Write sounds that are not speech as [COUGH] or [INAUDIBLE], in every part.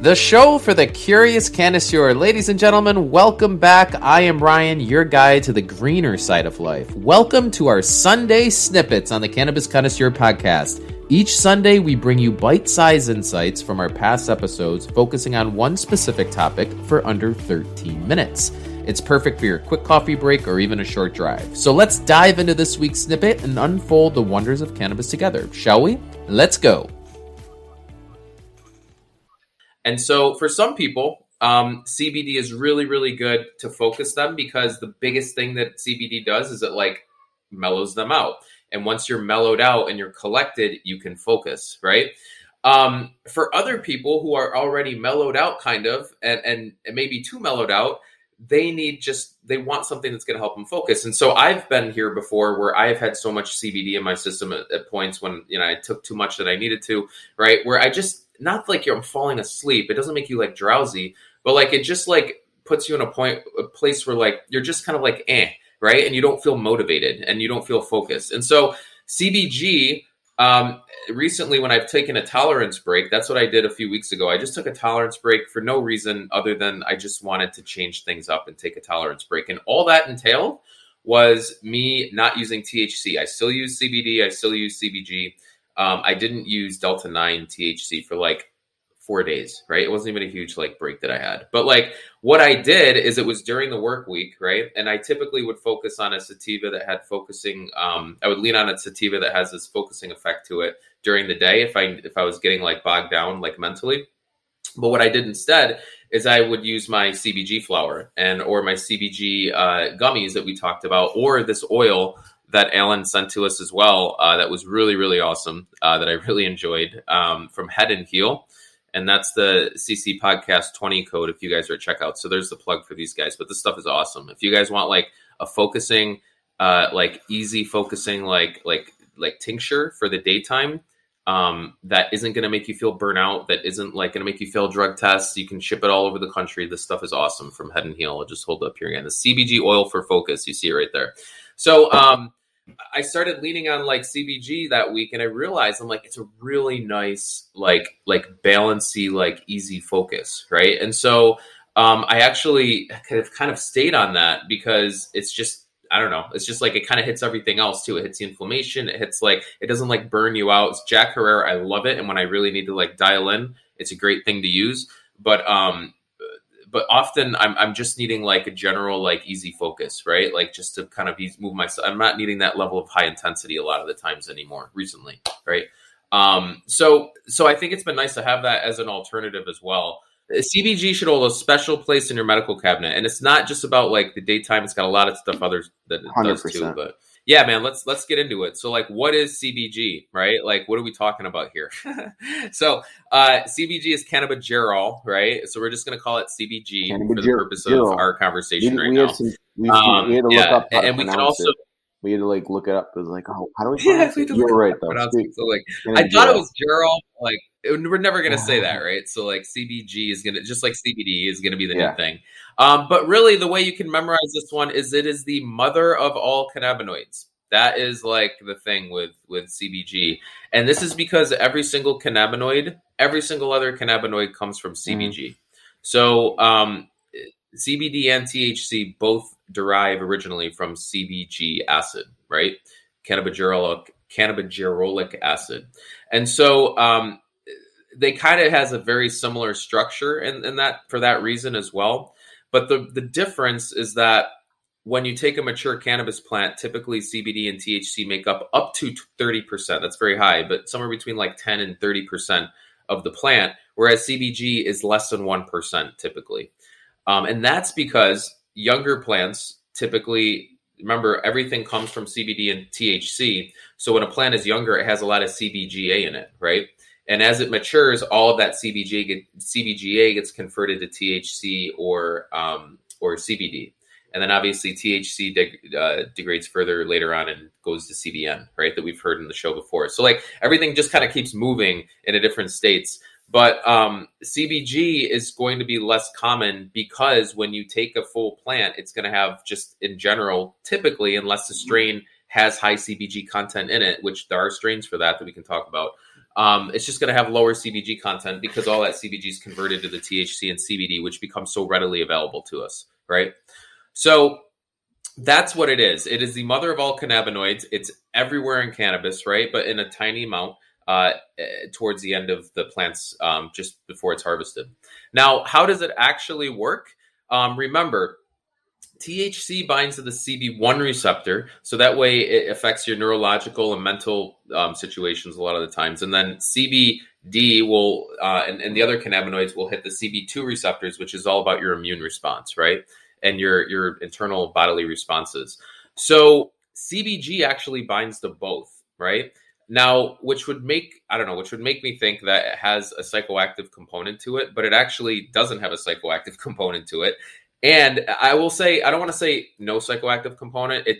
The show for the curious connoisseur. Ladies and gentlemen, welcome back. I am Ryan, your guide to the greener side of life. Welcome to our Sunday snippets on the Cannabis Connoisseur podcast. Each Sunday, we bring you bite sized insights from our past episodes, focusing on one specific topic for under 13 minutes. It's perfect for your quick coffee break or even a short drive. So let's dive into this week's snippet and unfold the wonders of cannabis together, shall we? Let's go. And so for some people, um, CBD is really, really good to focus them because the biggest thing that CBD does is it like mellows them out. And once you're mellowed out and you're collected, you can focus, right? Um, for other people who are already mellowed out, kind of, and, and maybe too mellowed out, they need just they want something that's going to help them focus and so i've been here before where i've had so much cbd in my system at, at, points when you know i took too much that i needed to right where i just not like you're falling asleep. It doesn't make you like drowsy, but like it just like puts you in a point a place where like you're just kind of like eh, right? And you don't feel motivated and you don't feel focused. And so CBG um, recently when I've taken a tolerance break, that's what I did a few weeks ago. I just took a tolerance break for no reason other than I just wanted to change things up and take a tolerance break. And all that entailed was me not using THC. I still use CBD, I still use CBG. Um, I didn't use Delta 9 THC for like four days, right? It wasn't even a huge like break that I had. But like what I did is it was during the work week, right? And I typically would focus on a sativa that had focusing, um, I would lean on a sativa that has this focusing effect to it during the day if I if I was getting like bogged down like mentally. But what I did instead is I would use my CBG flower and or my CBG uh, gummies that we talked about, or this oil that Alan sent to us as well. Uh, that was really really awesome. Uh, that I really enjoyed um, from Head and Heal, and that's the CC Podcast twenty code if you guys are at checkout. So there's the plug for these guys. But this stuff is awesome. If you guys want like a focusing, uh, like easy focusing, like like like tincture for the daytime. Um, that isn't going to make you feel burnout. That isn't like going to make you fail drug tests. You can ship it all over the country. This stuff is awesome from Head and Heal. I'll just hold up here again. The CBG oil for focus. You see it right there. So um, I started leaning on like CBG that week, and I realized I'm like, it's a really nice, like, like balancy, like easy focus, right? And so um, I actually kind of kind of stayed on that because it's just I don't know. It's just like it kind of hits everything else too. It hits the inflammation. It hits like it doesn't like burn you out. It's Jack Herer. I love it, and when I really need to like dial in, it's a great thing to use. But um, but often I'm, I'm just needing like a general like easy focus right? Like just to kind of move myself i'm not needing that level of high intensity a lot of the times anymore recently right? Um so so i think it's been nice to have that as an alternative as well. Cbg should hold a special place in your medical cabinet and it's not just about like the daytime it's got a lot of stuff others that it 100%. does too but yeah, man, let's let's get into it. So, like, what is CBG, right? Like, what are we talking about here? [LAUGHS] so, uh, CBG is cannabigerol, right? So we're just gonna call it CBG for the purpose of our conversation we, right we now. Some, we, um, we, had to look yeah, up and we can also. It. We had to like look it up. It was like, oh, how do we [LAUGHS] yeah, it? You're right though. So like, [LAUGHS] I thought it was Gerald. Like, we're never gonna say that, [LAUGHS] right? So like, CBG is gonna just like CBD is gonna be the yeah. new thing. Um, but really, the way you can memorize this one is it is the mother of all cannabinoids. That is like the thing with with CBG, and this is because every single cannabinoid, every single other cannabinoid comes from CBG. Mm. So um, CBD and THC both derive originally from CBG acid, right? Cannabigerolic cannabigerolic acid, and so um, they kind of has a very similar structure, and, and that for that reason as well. But the the difference is that when you take a mature cannabis plant, typically CBD and THC make up up to 30%. That's very high, but somewhere between like 10 and 30% of the plant, whereas CBG is less than 1% typically. Um, and that's because younger plants typically, remember, everything comes from CBD and THC. So when a plant is younger, it has a lot of CBGA in it, right? And as it matures, all of that CBGA, get, CBGA gets converted to THC or um, or CBD, and then obviously THC uh, degrades further later on and goes to CBN, right? That we've heard in the show before. So like everything just kind of keeps moving in a different states. But um, CBG is going to be less common because when you take a full plant, it's going to have just in general, typically, unless the strain has high CBG content in it, which there are strains for that that we can talk about um, it's just going to have lower CBG content because all that CBG is converted to the THC and CBD, which becomes so readily available to us, right? So that's what it is. It is the mother of all cannabinoids. It's everywhere in cannabis, right? But in a tiny amount uh, towards the end of the plants, um, just before it's harvested. Now, how does it actually work? Um, remember, THC binds to the CB1 receptor, so that way it affects your neurological and mental um, situations a lot of the times. And then CBD will, uh, and, and, the other cannabinoids will hit the CB2 receptors, which is all about your immune response, right? And your your internal bodily responses. So CBG actually binds to both, right? Now, which would make I don't know, which would make me think that it has a psychoactive component to it, but it actually doesn't have a psychoactive [LAUGHS] component to it. And I will say, I don't want to say no psychoactive component. It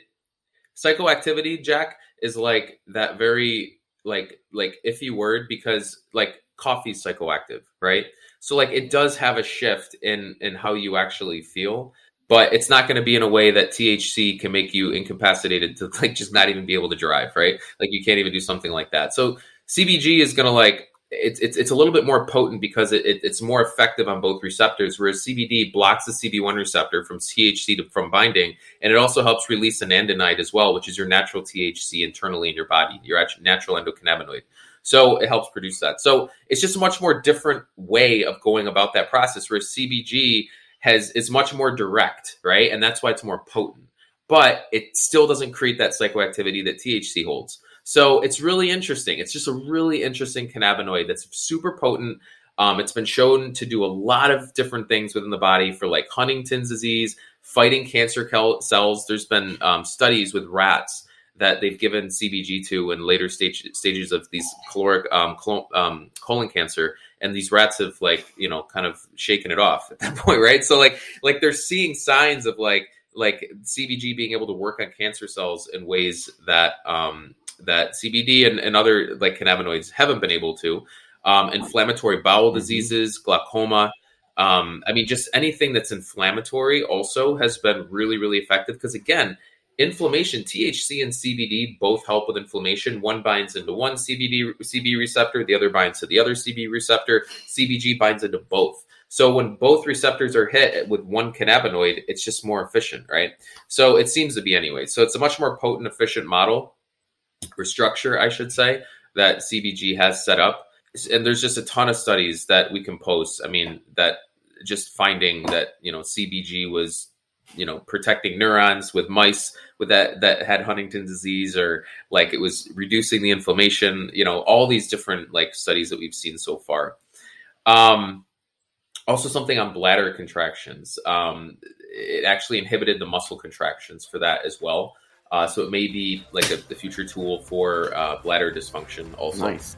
psychoactivity, Jack, is like that very like like iffy word because like coffee's psychoactive, right? So like it does have a shift in in how you actually feel, but it's not going to be in a way that THC can make you incapacitated to like just not even be able to drive, right? Like you can't even do something like that. So CBG is going to like it's, it's, it's a little bit more potent because it, it, it's more effective on both receptors, whereas CBD blocks the CB1 receptor from THC to, from binding, and it also helps release anandamide as well, which is your natural THC internally in your body, your natural endocannabinoid. So it helps produce that. So it's just a much more different way of going about that process, whereas CBG has is much more direct, right? And that's why it's more potent. But it still doesn't create that psychoactivity that THC holds. So it's really interesting. It's just a really interesting cannabinoid that's super potent. Um, it's been shown to do a lot of different things within the body for like Huntington's disease, fighting cancer cells. There's been um, studies with rats that they've given CBG to in later stage, stages of these caloric um, um, colon cancer, and these rats have like you know kind of shaken it off at that [LAUGHS] point, right? So like like they're seeing signs of like like CBG being able to work on cancer cells in ways that um, that CBD and, and other like cannabinoids haven't been able to. Um, inflammatory bowel mm-hmm. diseases, glaucoma. Um, I mean, just anything that's inflammatory also has been really, really effective because again, inflammation, THC and CBD both help with inflammation. One binds into one CBD CB receptor, the other binds to the other CB receptor. CBG binds into both. So when both receptors are hit with one cannabinoid, it's just more efficient, right? So it seems to be anyway. So it's a much more potent, efficient model or structure, I should say, that CBG has set up. And there's just a ton of studies that we can post. I mean, that just finding that you know CBG was you know protecting neurons with mice with that that had Huntington's disease or like it was reducing the inflammation. You know, all these different like studies that we've seen so far. Um, also, something on bladder contractions. Um, it actually inhibited the muscle contractions for that as well. Uh, so it may be like a, the future tool for uh, bladder dysfunction also. Nice.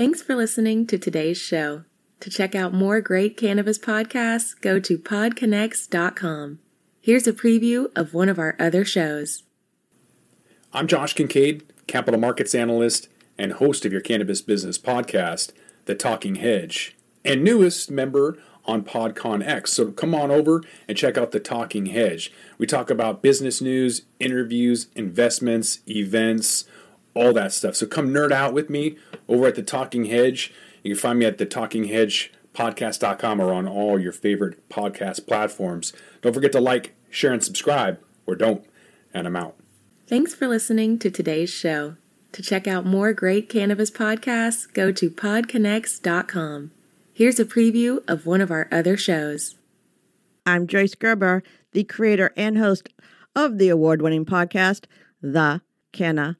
Thanks for listening to today's show. To check out more great cannabis podcasts, go to podconx.com. Here's a preview of one of our other shows. I'm Josh Kincaid, capital markets analyst and host of your cannabis business podcast, The Talking Hedge, and newest member on PodCon X. So come on over and check out The Talking Hedge. We talk about business news, interviews, investments, events, all that stuff. So come nerd out with me over at The Talking Hedge. You can find me at the Talking Hedge podcast.com or on all your favorite podcast platforms. Don't forget to like, share, and subscribe, or don't, and I'm out. Thanks for listening to today's show. To check out more great cannabis podcasts, go to podconx.com. Here's a preview of one of our other shows. I'm Joyce Gerber, the creator and host of the award winning podcast, The Canna